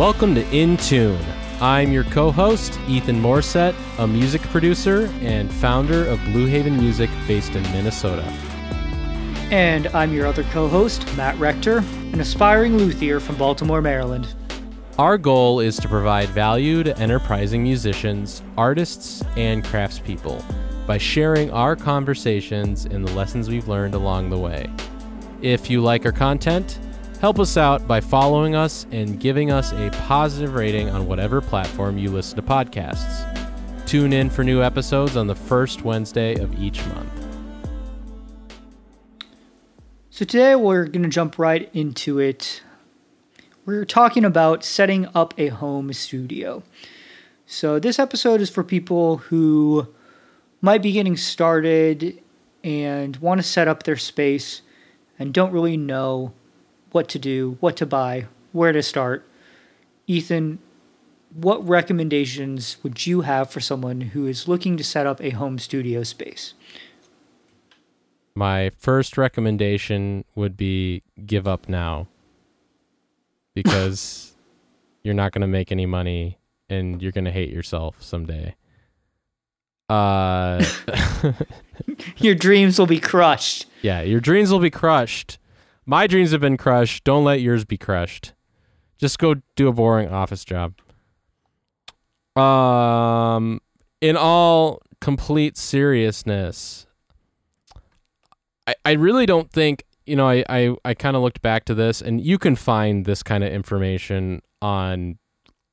Welcome to In Tune. I'm your co host, Ethan Morset, a music producer and founder of Blue Haven Music based in Minnesota. And I'm your other co host, Matt Rector, an aspiring luthier from Baltimore, Maryland. Our goal is to provide value to enterprising musicians, artists, and craftspeople by sharing our conversations and the lessons we've learned along the way. If you like our content, help us out by following us and giving us a positive rating on whatever platform you listen to podcasts. Tune in for new episodes on the first Wednesday of each month. So today we're going to jump right into it. We're talking about setting up a home studio. So this episode is for people who might be getting started and want to set up their space and don't really know what to do, what to buy, where to start. Ethan, what recommendations would you have for someone who is looking to set up a home studio space? My first recommendation would be give up now because you're not going to make any money and you're going to hate yourself someday. Uh your dreams will be crushed. Yeah, your dreams will be crushed. My dreams have been crushed. Don't let yours be crushed. Just go do a boring office job. Um in all complete seriousness, I, I really don't think you know I I, I kind of looked back to this and you can find this kind of information on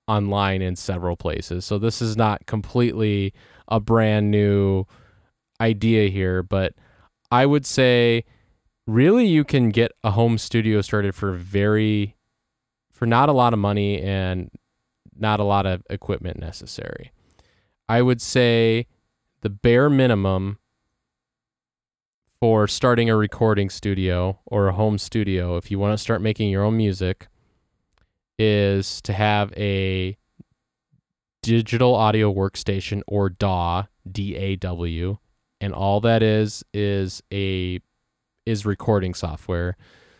online in several places. So this is not completely a brand new idea here, but I would say really you can get a home studio started for very for not a lot of money and not a lot of equipment necessary. I would say the bare minimum for starting a recording studio or a home studio if you want to start making your own music is to have a digital audio workstation or DAW, D A W, and all that is is a is recording software.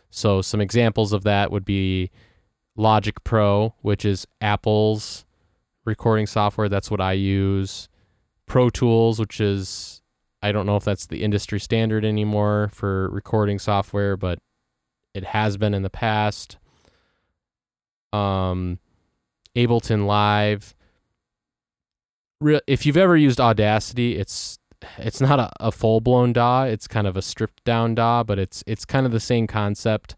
So some examples of that would be Logic Pro, which is Apple's recording software. That's what I use. Pro Tools, which is I don't know if that's the industry standard anymore for recording software, but it has been in the past. Um, Ableton Live. if you've ever used Audacity, it's it's not a, a full blown DAW. It's kind of a stripped down DAW, but it's it's kind of the same concept.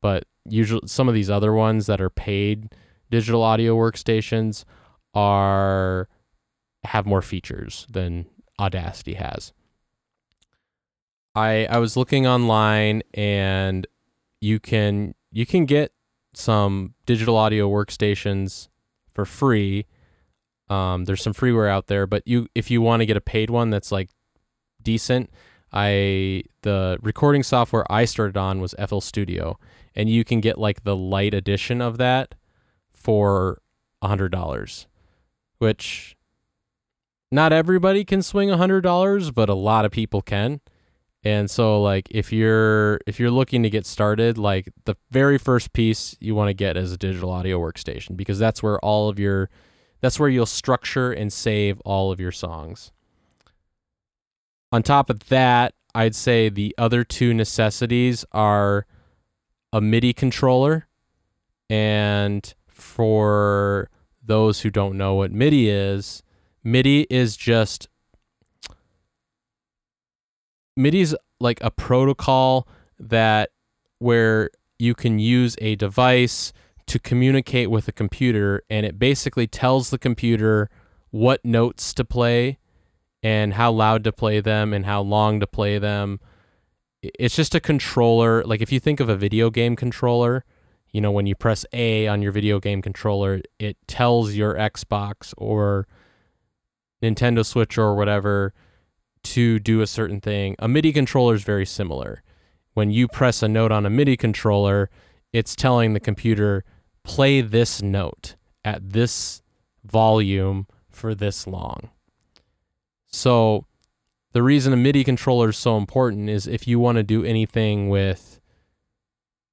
But usually, some of these other ones that are paid digital audio workstations are have more features than Audacity has. I I was looking online and you can you can get some digital audio workstations for free um, there's some freeware out there, but you if you want to get a paid one that's like decent, I the recording software I started on was FL Studio, and you can get like the light edition of that for a hundred dollars, which not everybody can swing a hundred dollars, but a lot of people can. And so like if you're if you're looking to get started, like the very first piece you want to get is a digital audio workstation because that's where all of your that's where you'll structure and save all of your songs. On top of that, I'd say the other two necessities are a MIDI controller. And for those who don't know what MIDI is, MIDI is just MIDI is like a protocol that where you can use a device to communicate with a computer and it basically tells the computer what notes to play and how loud to play them and how long to play them. It's just a controller. Like if you think of a video game controller, you know, when you press A on your video game controller, it tells your Xbox or Nintendo Switch or whatever to do a certain thing. A MIDI controller is very similar. When you press a note on a MIDI controller, it's telling the computer play this note at this volume for this long. So the reason a MIDI controller is so important is if you want to do anything with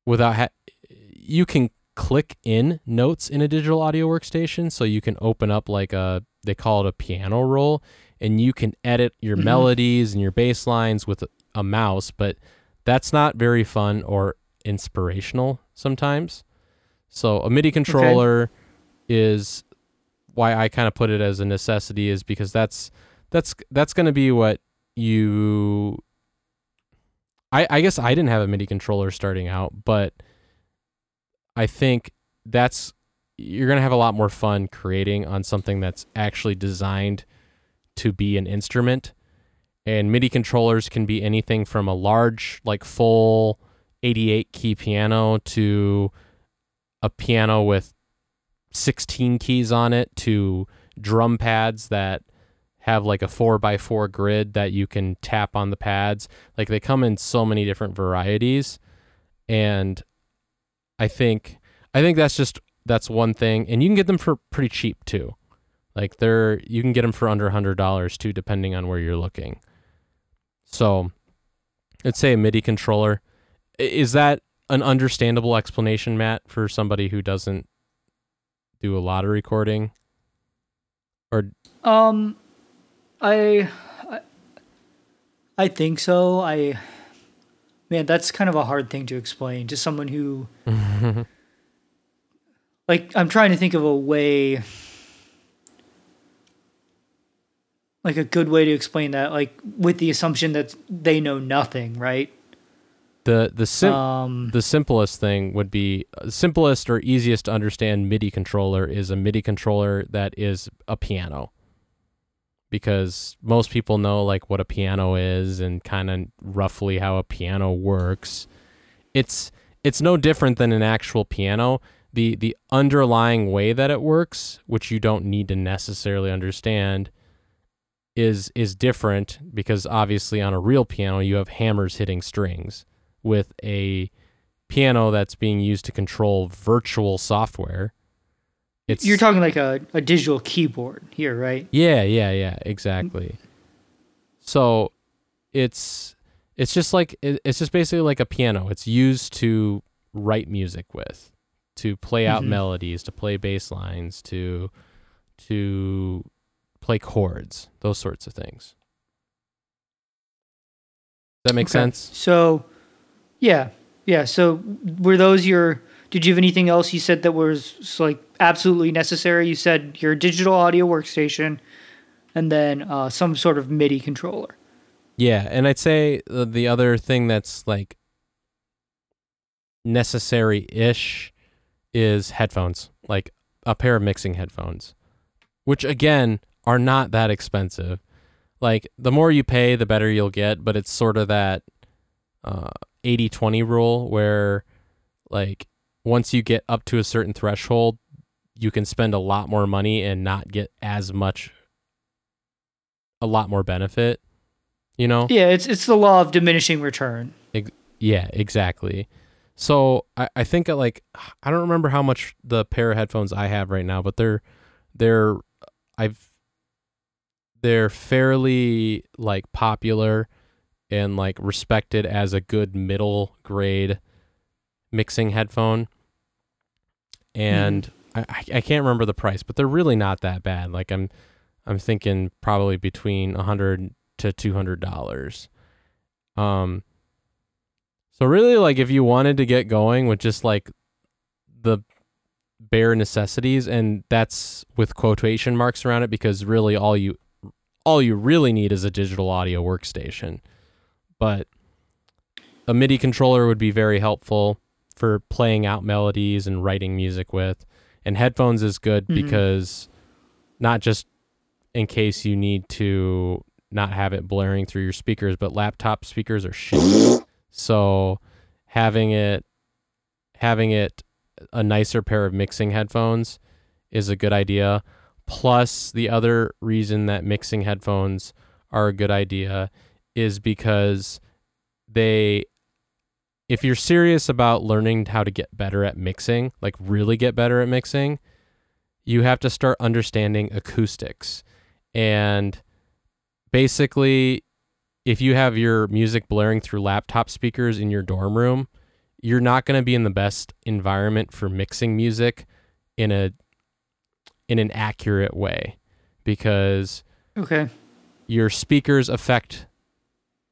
without ha- you can click in notes in a digital audio workstation. So you can open up like a, they call it a piano roll, and you can edit your Mhm. melodies and your bass lines with a mouse, but that's not very fun or inspirational sometimes. So a MIDI controller is why I kind of put it as a necessity is because that's that's that's going to be what you I I guess I didn't have a MIDI controller starting out, but I think that's you're going to have a lot more fun creating on something that's actually designed to be an instrument. And MIDI controllers can be anything from a large like full 88 key piano to a piano with 16 keys on it to drum pads that have like a 4x4 grid that you can tap on the pads. Like they come in so many different varieties and I think I think that's just that's one thing and you can get them for pretty cheap too. Like they're you can get them for under $100 too depending on where you're looking. So, let's say a MIDI controller. Is that an understandable explanation, Matt, for somebody who doesn't do a lot of recording? Or Um, I, I, I think so. I, man, that's kind of a hard thing to explain to someone who, like, I'm trying to think of a way, like a good way to explain that, like with the assumption that they know nothing, right? The the sim- um, the simplest thing would be uh, simplest or easiest to understand MIDI controller is a MIDI controller that is a piano. Because most people know like what a piano is and kind of roughly how a piano works. It's it's no different than an actual piano. The the underlying way that it works, which you don't need to necessarily understand, is is different because obviously on a real piano you have hammers hitting strings with a piano that's being used to control virtual software. It's you're talking like a, a digital keyboard here, right? yeah, yeah, yeah, exactly. So it's it's just like it's just basically like a piano. It's used to write music with, to play out Mhm. melodies, to play bass lines, to to play chords, those sorts of things. Does that make Okay. sense? So, yeah, yeah. So, were those your? Did you have anything else you said that was like absolutely necessary? You said your digital audio workstation, and then uh, some sort of MIDI controller. Yeah, and I'd say the, the other thing that's like necessary-ish is headphones, like a pair of mixing headphones, which again are not that expensive. Like the more you pay, the better you'll get, but it's sort of that uh 80-20 rule where like once you get up to a certain threshold, you can spend a lot more money and not get as much a lot more benefit, you know? Yeah, it's it's the law of diminishing return. Yeah, exactly. So I, I think uh, like I don't remember how much the pair of headphones I have right now, but they're they're I've they're fairly like popular and like respected as a good middle grade mixing headphone. And I, I I can't remember the price, but they're really not that bad. Like I'm I'm thinking probably between a hundred to two hundred dollars. Um so really like if you wanted to get going with just like the bare necessities and that's with quotation marks around it because really all you all you really need is a digital audio workstation. But a MIDI controller would be very helpful for playing out melodies and writing music with. And headphones is good Mhm. because not just in case you need to not have it blaring through your speakers, but laptop speakers are shit. So having it having it a nicer pair of mixing headphones is a good idea. Plus the other reason that mixing headphones are a good idea is because they if you're serious about learning how to get better at mixing, like really get better at mixing, you have to start understanding acoustics. And basically, if you have your music blaring through laptop speakers in your dorm room, you're not going to be in the best environment for mixing music in a in an accurate way because Okay. your speakers affect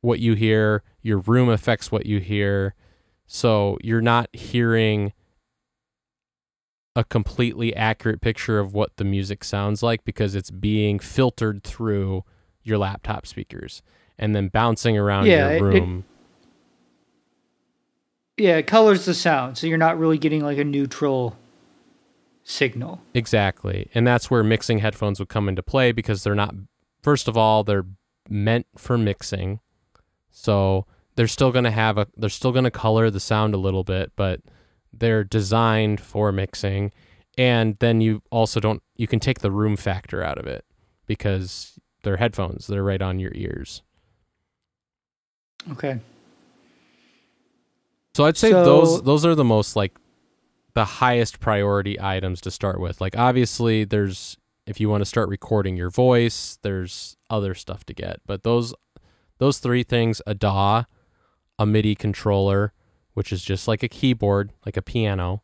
what you hear, your room affects what you hear. So you're not hearing a completely accurate picture of what the music sounds like because it's being filtered through your laptop speakers and then bouncing around Yeah, it- your it- room. Yeah, it colors the sound, so you're not really getting like a neutral signal. Exactly. And that's where mixing headphones would come into play because they're not, first of all, they're meant for mixing. So they're still going to have a, they're still going to color the sound a little bit, but they're designed for mixing. And then you also don't, you can take the room factor out of it because they're headphones, they're right on your ears. Okay. So I'd say So- those those are the most like the highest priority items to start with. Like obviously there's if you want to start recording your voice, there's other stuff to get. But those those three things, a DAW, a MIDI controller, which is just like a keyboard, like a piano,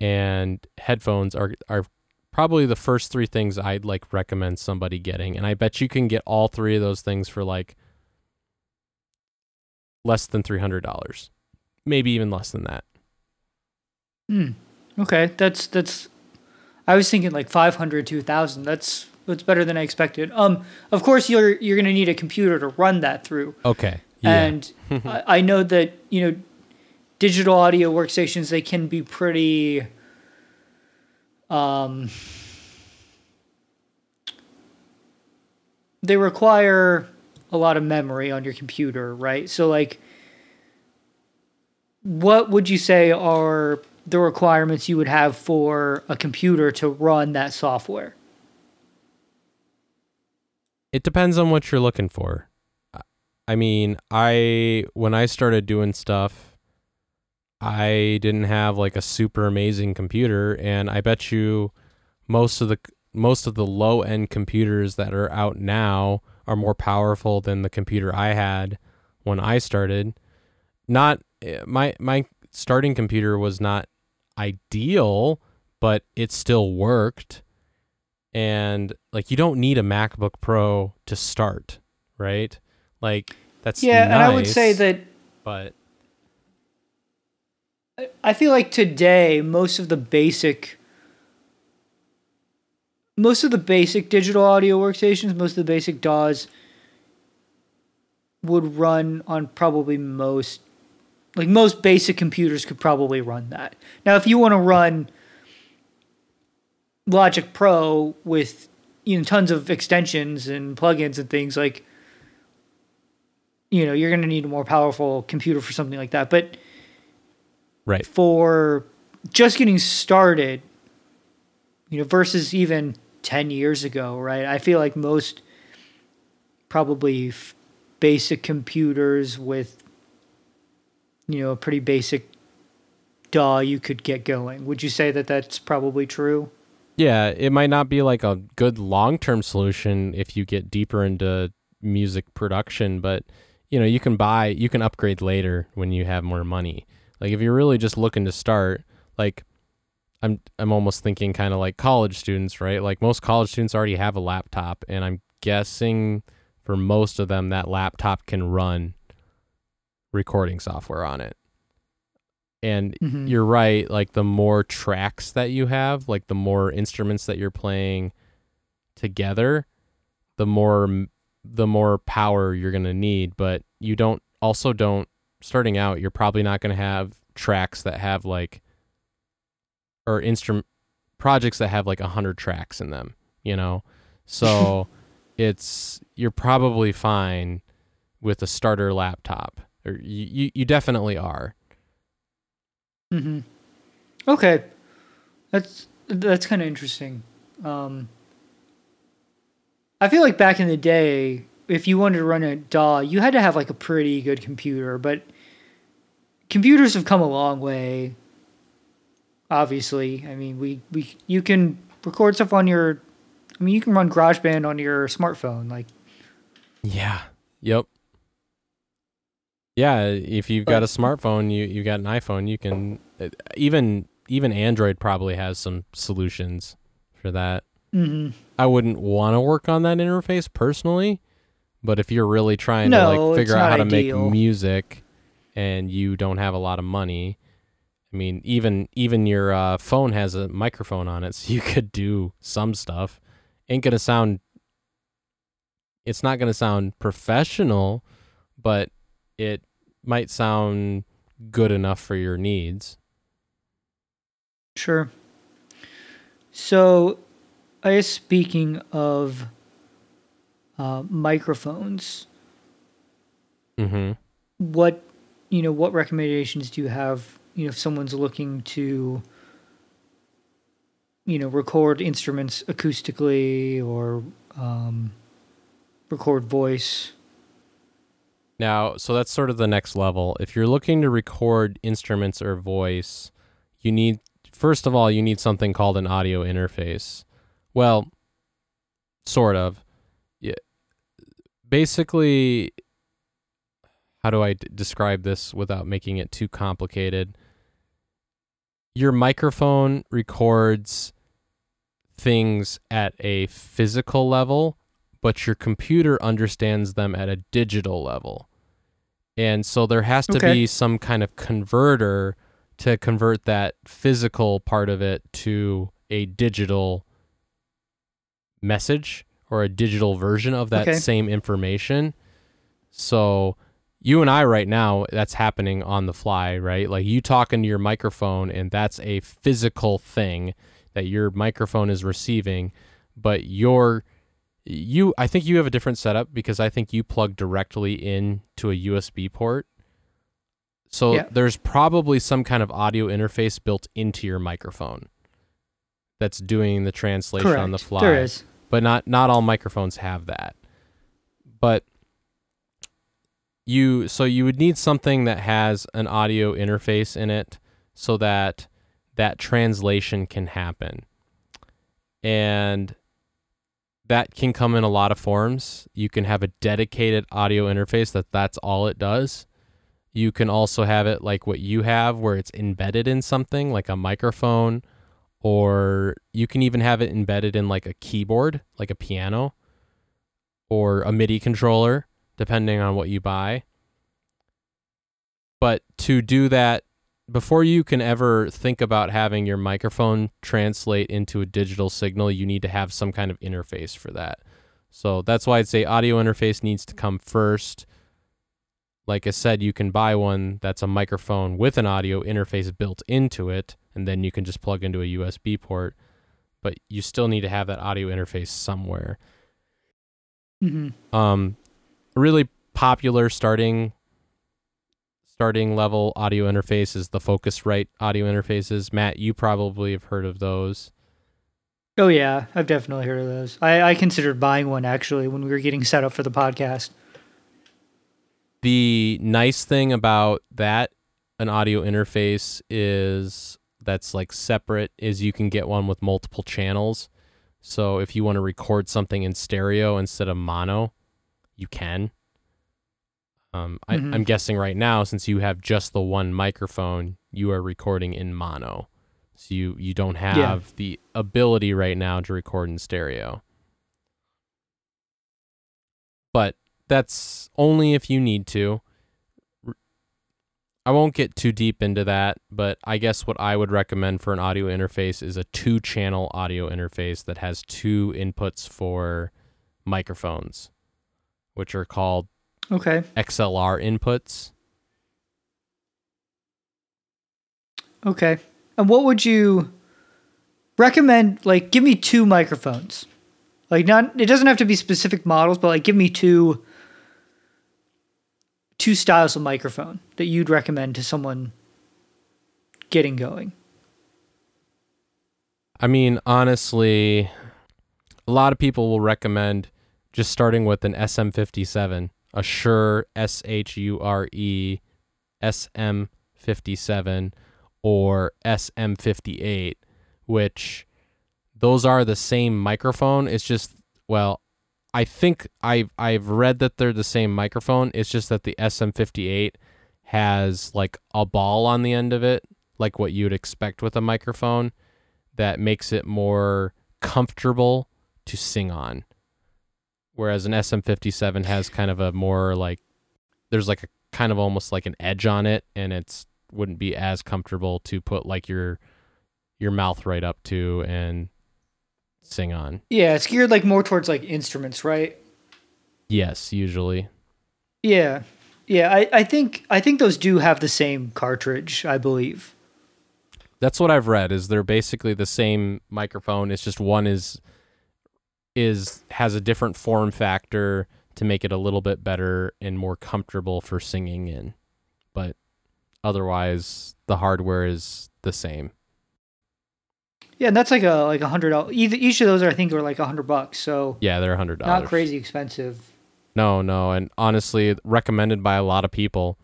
and headphones are are probably the first three things I'd like recommend somebody getting. And I bet you can get all three of those things for like less than $300 maybe even less than that. Hmm. Okay, that's that's. I was thinking like 500 to 1,000. That's that's better than I expected. Um, of course you're you're gonna need a computer to run that through, Okay. Yeah. and I, I know that you know digital audio workstations they can be pretty. Um, they require a lot of memory on your computer, right? So like what would you say are the requirements you would have for a computer to run that software? It depends on what you're looking for. I- mean, I when I started doing stuff, I didn't have like a super amazing computer and I bet you most of the most of the low end computers that are out now are more powerful than the computer I had when I started. Not eh, my my starting computer was not ideal, but it still worked. And like you don't need a MacBook Pro to start, right? Like that's yeah, and I would say that but I feel like today most of the basic most of the basic digital audio workstations, most of the basic DAWs would run on probably most like most basic computers could probably run that. Now if you want to run Logic Pro with you know tons of extensions and plugins and things like you know, you're going to need a more powerful computer for something like that. But right. for just getting started, you know, versus even 10 years ago, right? I feel like most probably f- basic computers with, you know, a pretty basic DAW you could get going. Would you say that that's probably true? Yeah, it might not be like a good long term solution if you get deeper into music production, but you know, you can buy, you can upgrade later when you have more money. Like if you're really just looking to start, like I'm I'm almost thinking kind of like college students, right? Like most college students already have a laptop and I'm guessing for most of them that laptop can run recording software on it. And Mhm. you're right, like the more tracks that you have, like the more instruments that you're playing together, the more the more power you're going to need, but you don't also don't starting out, you're probably not going to have tracks that have like or instrument projects that have like a 100 tracks in them, you know. So it's you're probably fine with a starter laptop. Or you, you, you definitely are. Mm-hmm. Okay, that's that's kind of interesting. Um, I feel like back in the day, if you wanted to run a DAW, you had to have like a pretty good computer. But computers have come a long way. Obviously, I mean, we we you can record stuff on your. I mean, you can run GarageBand on your smartphone. Like, Yeah. Yep. Yeah, if you've got a smartphone, you you got an iPhone, you can uh, even even Android probably has some solutions for that. hmm I wouldn't want to work on that interface personally, but if you're really trying to like figure out how to make music and you don't have a lot of money, I mean, even even your uh, phone has a microphone on it, so you could do some stuff. Ain't gonna sound. It's not gonna sound professional, but it might sound good enough for your needs. Sure. So, I guess speaking of uh, microphones, Mm-hmm. what you know, what recommendations do you have? You know, if someone's looking to, you know, record instruments acoustically or um, record voice. Now, so that's sort of the next level. If you're looking to record instruments or voice, you need first of all you need something called an audio interface. Well, sort of. Yeah. Basically how do I d- describe this without making it too complicated? Your microphone records things at a physical level but your computer understands them at a digital level. And so there has to Okay. be some kind of converter to convert that physical part of it to a digital message or a digital version of that Okay. same information. So you and I right now, that's happening on the fly, right? Like you talking to your microphone, and that's a physical thing that your microphone is receiving, but your you I think you have a different setup because I think you plug directly into a USB port. So Yeah. there's probably some kind of audio interface built into your microphone that's doing the translation Correct. on the fly There is. but not not all microphones have that. But you so you would need something that has an audio interface in it so that that translation can happen. And that can come in a lot of forms. You can have a dedicated audio interface that that's all it does. You can also have it like what you have where it's embedded in something like a microphone or you can even have it embedded in like a keyboard, like a piano or a MIDI controller, depending on what you buy. But to do that, before you can ever think about having your microphone translate into a digital signal, you need to have some kind of interface for that. So that's why I'd say audio interface needs to come first. Like I said, you can buy one that's a microphone with an audio interface built into it, and then you can just plug into a USB port. But you still need to have that audio interface somewhere. hmm Um, a really popular starting starting level audio interfaces, the Focusrite audio interfaces. Matt, you probably have heard of those. Oh yeah, I've definitely heard of those. I, I considered buying one actually when we were getting set up for the podcast. The nice thing about that an audio interface is that's like separate is you can get one with multiple channels. So if you want to record something in stereo instead of mono, you can. Um, I, Mhm. I'm guessing right now, since you have just the one microphone, you are recording in mono. So you, you don't have the ability right now to record in stereo. But that's only if you need to. I won't get too deep into that, but I guess what I would recommend for an audio interface is a two channel audio interface that has two inputs for microphones, which are called Okay. XLR inputs. Okay. And what would you recommend? Like, give me two microphones. Like, not it doesn't have to be specific models, but like, give me two two styles of microphone that you'd recommend to someone getting going. I mean, honestly, a lot of people will recommend just starting with an SM57, a Shure S H U R E SM57 or SM58, which those are the same microphone. It's just well, I think I've I've read that they're the same microphone. It's just that the SM58 has like a ball on the end of it, like what you'd expect with a microphone, that makes it more comfortable to sing on. Whereas an SM57 has kind of a more like there's like a kind of almost like an edge on it and it's wouldn't be as comfortable to put like your your mouth right up to and sing on. Yeah, it's geared like more towards like instruments, right? Yes, usually. Yeah. Yeah, I, I think I think those do have the same cartridge, I believe. That's what I've read is they're basically the same microphone. It's just one is is has a different form factor to make it a little bit better and more comfortable for singing in. But otherwise the hardware is the same. Yeah, and that's like a like a hundred. Each of those, are, I think, are like a hundred bucks. So Yeah, they're a hundred dollars. not crazy expensive. No, no, and honestly, recommended by a lot of people.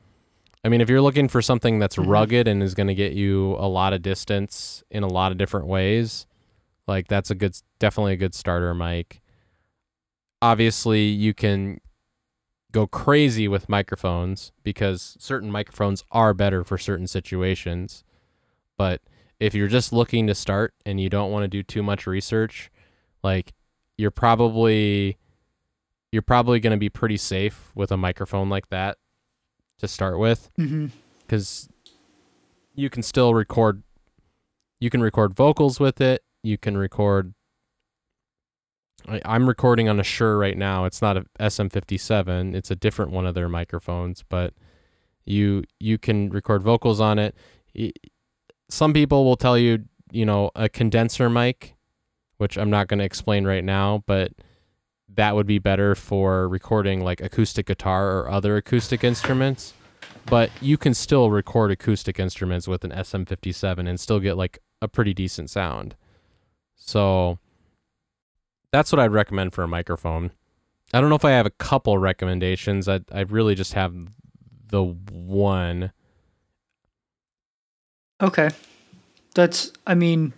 I mean, if you're looking for something that's Mhm. rugged and is going to get you a lot of distance in a lot of different ways, like that's a good, definitely a good starter mic. Obviously, you can go crazy with microphones because certain microphones are better for certain situations. But if you're just looking to start and you don't want to do too much research, like you're probably you're probably going to be pretty safe with a microphone like that to start with mm-hmm. because you can still record you can record vocals with it you can record. I, i'm recording on a shure right now. It's not a sm57 it's a different one of their microphones but you you can record vocals on it. Some people will tell you you know a condenser mic which i'm not going to explain right now but that would be better for recording like acoustic guitar or other acoustic instruments. But you can still record acoustic instruments with an SM57 and still get like a pretty decent sound. So that's what I'd recommend for a microphone. I don't know if I have a couple recommendations. I I really just have the one. Okay, that's. I mean,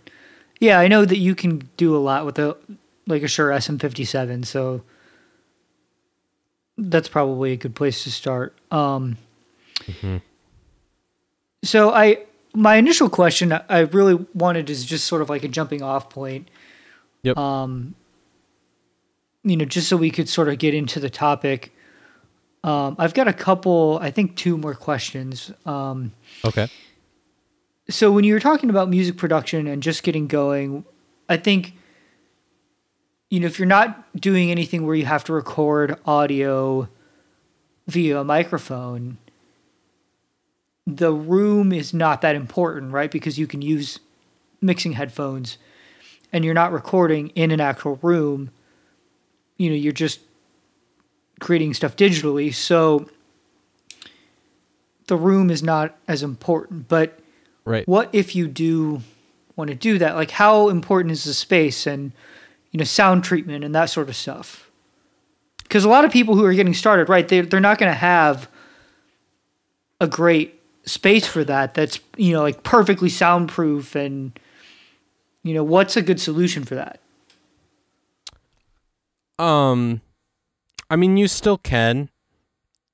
yeah, I know that you can do a lot with a like a Shure SM57, so that's probably a good place to start. Um, Mhm. so I my initial question I really wanted is just sort of like a jumping off point. Yep. Um, you know, just so we could sort of get into the topic. Um, I've got a couple, I think two more questions. Um, Okay. so when you were talking about music production and just getting going, I think you know if you're not doing anything where you have to record audio via a microphone, the room is not that important, right? Because you can use mixing headphones and you're not recording in an actual room. You know, you're just creating stuff digitally. So the room is not as important, but Right. what if you do want to do that? Like, how important is the space and you know sound treatment and that sort of stuff? Because a lot of people who are getting started, right, they they're not going to have a great space for that. That's you know like perfectly soundproof and you know what's a good solution for that? Um, I mean, you still can.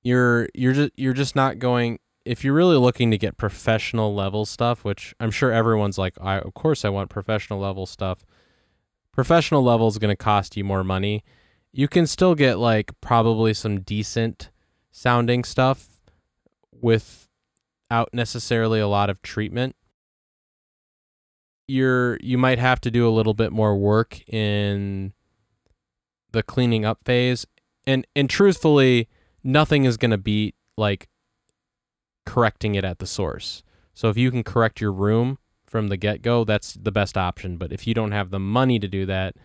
You're you're just you're just not going. If you're really looking to get professional level stuff, which I'm sure everyone's like, I of course I want professional level stuff. Professional level is going to cost you more money. You can still get like probably some decent sounding stuff without necessarily a lot of treatment. You're you might have to do a little bit more work in the cleaning up phase. And and truthfully nothing is going to beat like correcting it at the source. So if you can correct your room from the get-go that's the best option. But if you don't have the money to do that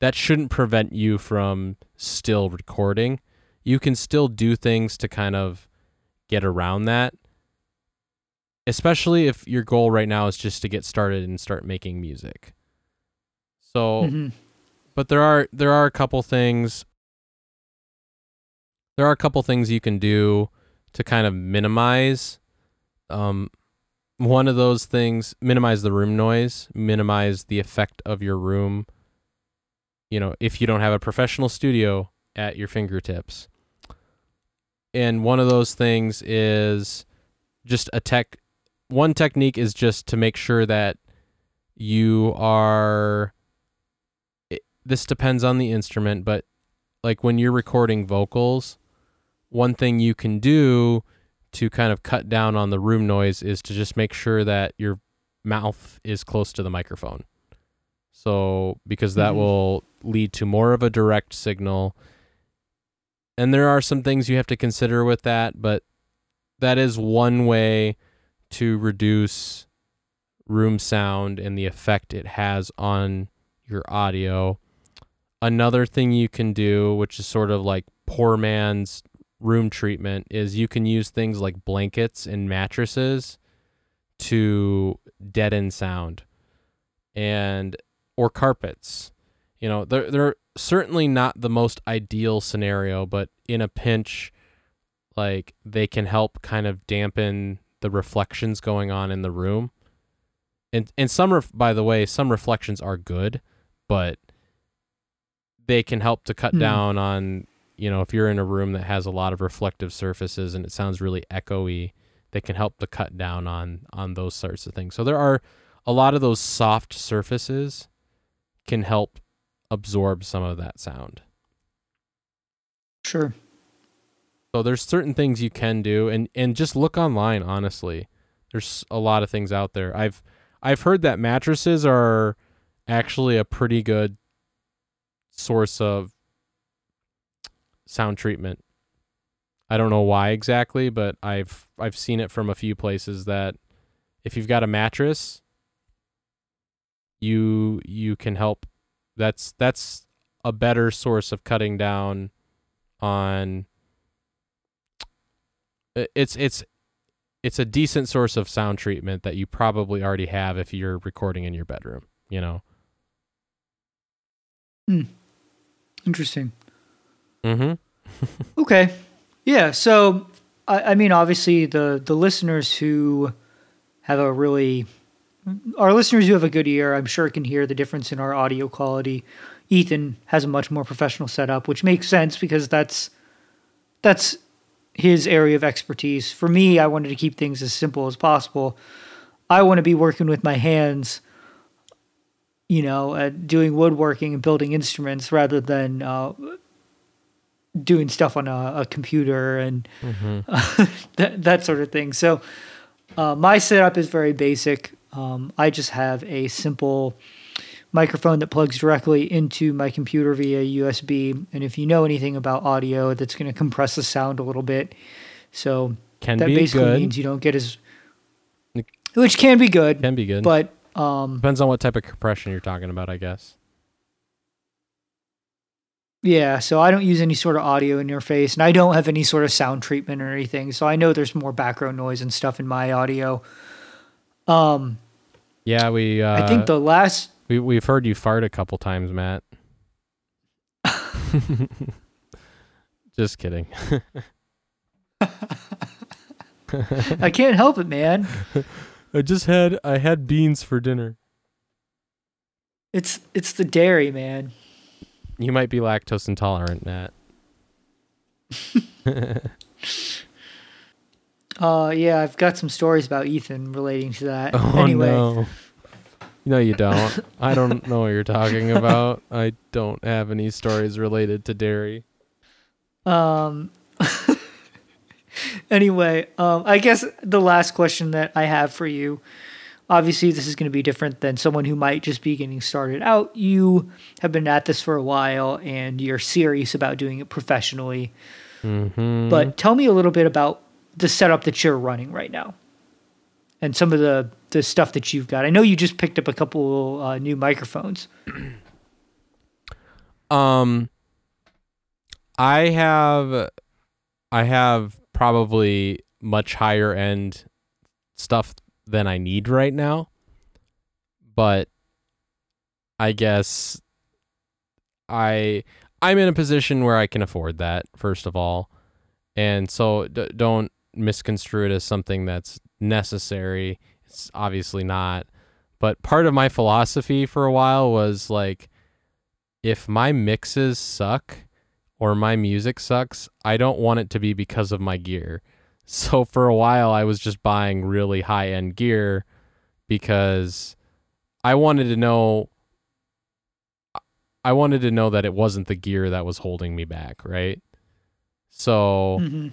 that shouldn't prevent you from still recording. You can still do things to kind of get around that especially if your goal right now is just to get started and start making music. So Mhm. but there are there are a couple things there are a couple things you can do to kind of minimize um one of those things minimize the room noise minimize the effect of your room. You know if you don't have a professional studio at your fingertips. And one of those things is just a tech one technique is just to make sure that you are it, this depends on the instrument but like when you're recording vocals one thing you can do to kind of cut down on the room noise is to just make sure that your mouth is close to the microphone so because that Mhm. will lead to more of a direct signal and there are some things you have to consider with that but that is one way to reduce room sound and the effect it has on your audio. Another thing you can do, which is sort of like poor man's room treatment, is you can use things like blankets and mattresses to deaden sound and or carpets. You know, they're they're certainly not the most ideal scenario, but in a pinch, like they can help kind of dampen the reflections going on in the room. And and some ref- by the way, some reflections are good, but they can help to cut Hmm. down on, you know, if you're in a room that has a lot of reflective surfaces and it sounds really echoey, they can help to cut down on on those sorts of things. So there are a lot of those soft surfaces can help absorb some of that sound. Sure. So there's certain things you can do and and just look online honestly. There's a lot of things out there. I've I've heard that mattresses are actually a pretty good source of sound treatment. I don't know why exactly, but I've I've seen it from a few places that if you've got a mattress you you can help that's that's a better source of cutting down on it's it's it's a decent source of sound treatment that you probably already have if you're recording in your bedroom you know Hmm. Interesting. mm-hmm Okay. Yeah. So, I, I mean, obviously, the the listeners who have a really, our listeners who have a good ear, I'm sure can hear the difference in our audio quality. Ethan has a much more professional setup, which makes sense because that's that's his area of expertise. For me, I wanted to keep things as simple as possible. I want to be working with my hands, you know, uh, doing woodworking and building instruments rather than uh, doing stuff on a, a computer and mm-hmm that, that sort of thing. So uh, my setup is very basic. Um, I just have a simple microphone that plugs directly into my computer via USB. And if you know anything about audio, that's going to compress the sound a little bit. So can that basically good means you don't get as, which can be good, can be good but um, depends on what type of compression you're talking about i guess Yeah, so I don't use any sort of audio interface and I don't have any sort of sound treatment or anything. So I know there's more background noise and stuff in my audio. Um yeah we uh I think the last we, we've heard you fart a couple times matt just kidding I can't help it, man. i just had i had beans for dinner It's it's the dairy, man. you might be lactose intolerant matt Uh yeah, I've got some stories about Ethan relating to that. Oh anyway, no. No, you don't. I don't know what you're talking about. I don't have any stories related to dairy. Um. anyway, um, I guess the last question that I have for you, obviously, this is going to be different than someone who might just be getting started out. You have been at this for a while, and you're serious about doing it professionally. Mm-hmm. But tell me a little bit about the setup that you're running right now, and some of the the stuff that you've got. I know you just picked up a couple uh, new microphones. um, I have, I have probably much higher end stuff than I need right now, but I guess I I'm in a position where I can afford that first of all, and so d- don't misconstrue it as something that's necessary. It's obviously not. But part of my philosophy for a while was like, if my mixes suck or my music sucks, I don't want it to be because of my gear. So for a while, I was just buying really high end gear because I wanted to know. I wanted to know that it wasn't the gear that was holding me back, right? So, hmm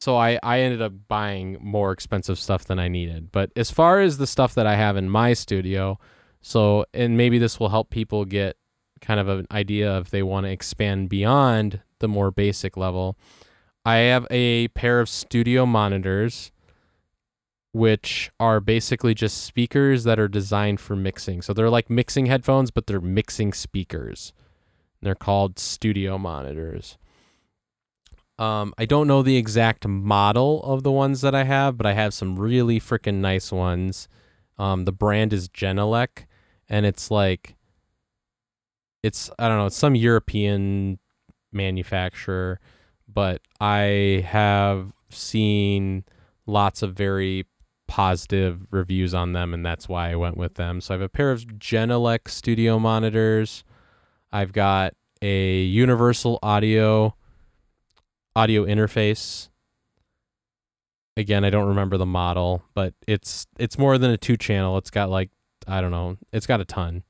so I I ended up buying more expensive stuff than I needed. But as far as the stuff that I have in my studio, so and maybe this will help people get kind of an idea if they want to expand beyond the more basic level. I have a pair of studio monitors which are basically just speakers that are designed for mixing. So they're like mixing headphones, but they're mixing speakers. They're called studio monitors. Um, I don't know the exact model of the ones that I have, but I have some really freaking nice ones. Um, the brand is Genelec, and it's like, it's I don't know, it's some European manufacturer, but I have seen lots of very positive reviews on them, and that's why I went with them. So I have a pair of Genelec studio monitors. I've got a Universal Audio audio interface. Again, I don't remember the model, but it's it's more than a two channel. It's got like I don't know, it's got a ton,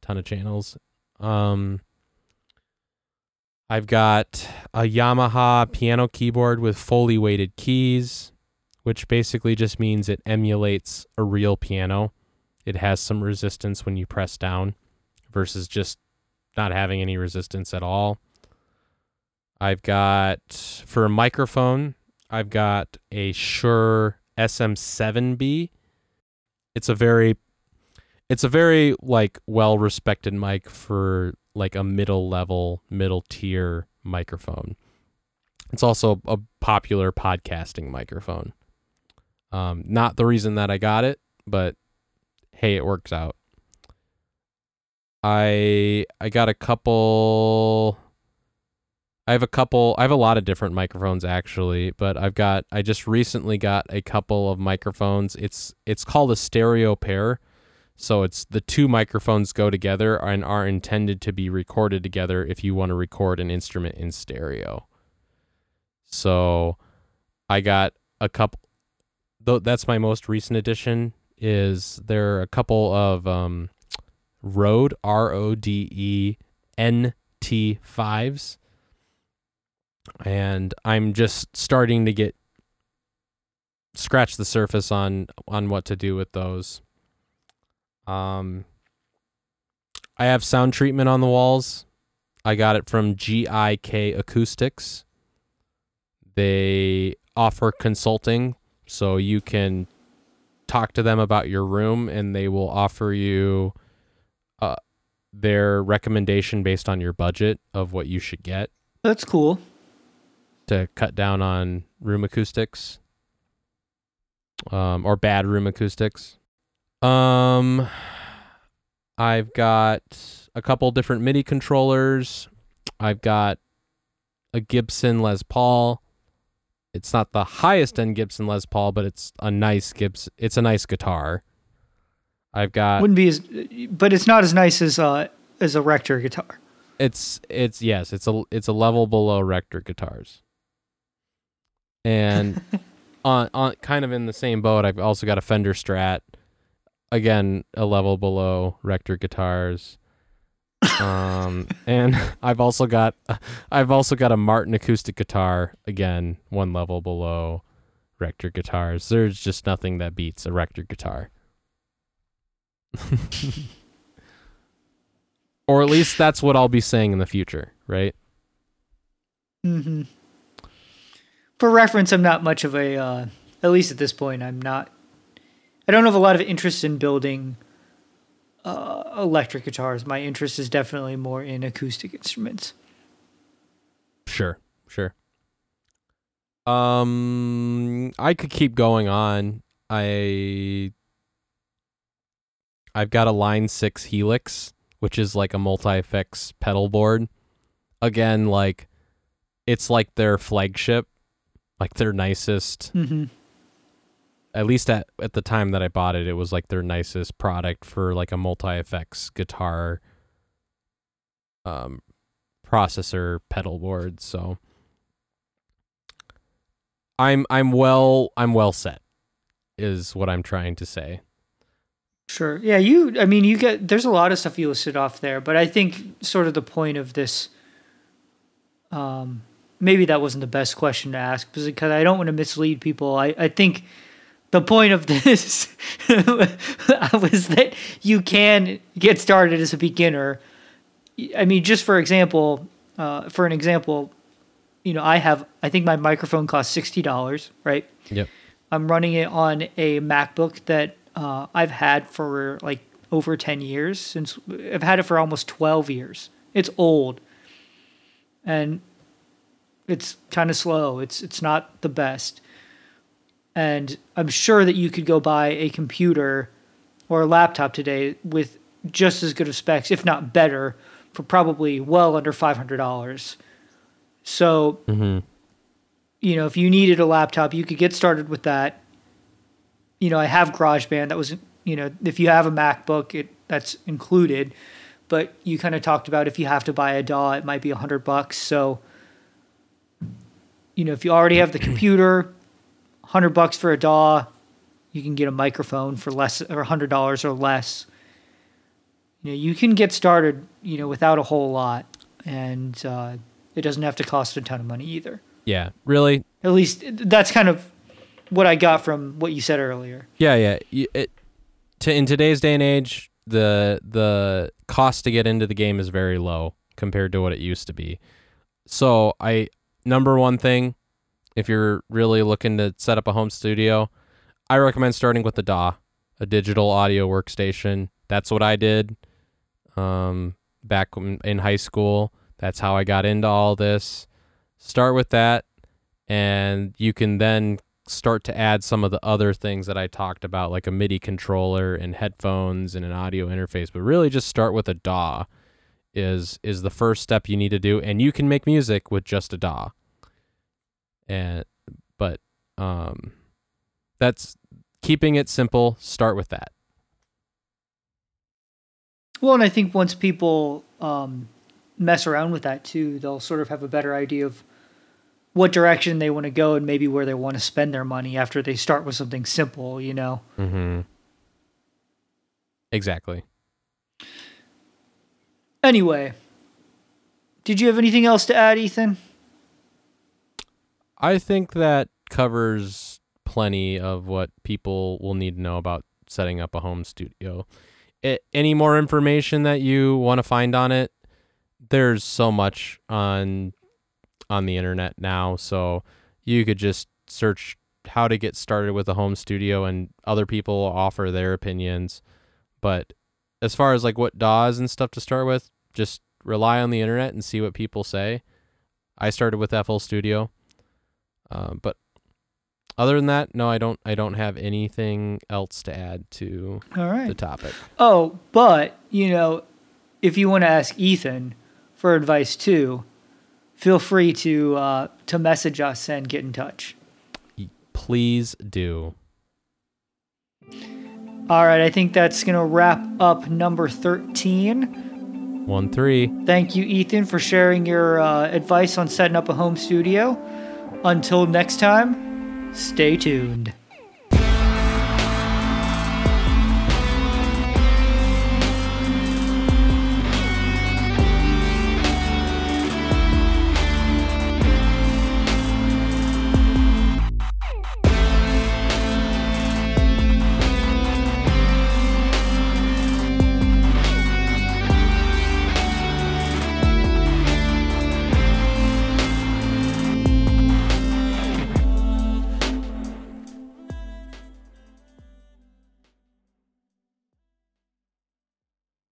ton of channels. Um, I've got a Yamaha piano keyboard with fully weighted keys, which basically just means it emulates a real piano. It has some resistance when you press down versus just not having any resistance at all. I've got for a microphone, I've got a Shure SM7B. It's a very it's a very like well respected mic for like a middle level, middle tier microphone. It's also a popular podcasting microphone. Um, not the reason that I got it, but hey, it works out. I I got a couple I have a couple I have a lot of different microphones actually, but I've got I just recently got a couple of microphones. It's it's called a stereo pair. So it's the two microphones go together and are intended to be recorded together if you want to record an instrument in stereo. So I got a couple though that's my most recent addition is there are a couple of um Rode R O D E N T 5s and I'm just starting to get scratch the surface on on what to do with those. Um I have sound treatment on the walls. I got it from GIK Acoustics. They offer consulting so you can talk to them about your room and they will offer you uh, their recommendation based on your budget of what you should get That's cool. To cut down on room acoustics um, or bad room acoustics. Um, I've got a couple different MIDI controllers. I've got a Gibson Les Paul. It's not the highest end Gibson Les Paul, but it's a nice Gibson. It's a nice guitar. I've got Wouldn't be as, but it's not as nice as uh as a Rector guitar. it's it's yes it's a it's a level below rector guitars and on on kind of in the same boat i've also got a fender strat. Again a level below rector guitars. Um and i've also got i've also got a martin acoustic guitar. Again one level below rector guitars. There's just nothing that beats a rector guitar. Or at least that's what i'll be saying in the future right? Mm hmm For reference, I'm not much of a, uh, at least at this point, I'm not. I don't have a lot of interest in building uh, electric guitars. My interest is definitely more in acoustic instruments. Sure, sure. Um, I could keep going on. I I've got a Line Six Helix, which is like a multi effects pedal board. Again, like it's like their flagship, like their nicest. hmm At least at at the time that I bought it, it was like their nicest product for like a multi effects guitar um processor pedal board. So I'm I'm well I'm well set is what I'm trying to say. Sure. Yeah, you I mean you get there's a lot of stuff you listed off there, but I think sort of the point of this um maybe that wasn't the best question to ask because I don't want to mislead people. I, I think the point of this was that you can get started as a beginner. I mean, just for example, uh, for an example, you know, I have I think my microphone costs sixty dollars, right? Yep. I'm running it on a MacBook that uh, I've had for like over 10 years since I've had it for almost 12 years. It's old. And it's kind of slow. It's it's not the best. And I'm sure that you could go buy a computer or a laptop today with just as good of specs, if not better, for probably well under $500. So, Mm-hmm. you know, if you needed a laptop, you could get started with that. You know, I have GarageBand. That was, you know, if you have a MacBook, it that's included. But you kind of talked about if you have to buy a DAW, it might be a hundred bucks. So, you know, if you already have the computer, hundred bucks for a DAW, you can get a microphone for less or hundred dollars or less. You know, you can get started, you know, without a whole lot, and uh, it doesn't have to cost a ton of money either. Yeah, really. At least that's kind of what I got from what you said earlier. Yeah, yeah. It, to in today's day and age, the the cost to get into the game is very low compared to what it used to be. So I number one thing, if you're really looking to set up a home studio, I recommend starting with the DAW, a digital audio workstation. That's what I did um, back in high school. That's how I got into all this. Start with that, and you can then start to add some of the other things that I talked about, like a MIDI controller and headphones and an audio interface. But really, just start with a DAW is is the first step you need to do, and you can make music with just a DAW. And but um, that's keeping it simple. Start with that. Well, and I think once people um, mess around with that too, they'll sort of have a better idea of what direction they want to go and maybe where they want to spend their money after they start with something simple, you know. Mm-hmm. Exactly. Anyway, did you have anything else to add, Ethan? I think that covers plenty of what people will need to know about setting up a home studio. I any more information that you want to find on it? There's so much on on the internet now, so you could just search how to get started with a home studio and other people offer their opinions. But as far as like what DAWs and stuff to start with, just rely on the internet and see what people say. I started with FL Studio. Uh, but other than that, no, I don't. I don't have anything else to add to All right. the topic. Oh, but you know, if you want to ask Ethan for advice too, feel free to uh, to message us and get in touch. Please do. All right, I think that's gonna wrap up number thirteen. One three. Thank you, Ethan, for sharing your uh, advice on setting up a home studio. Until next time, stay tuned.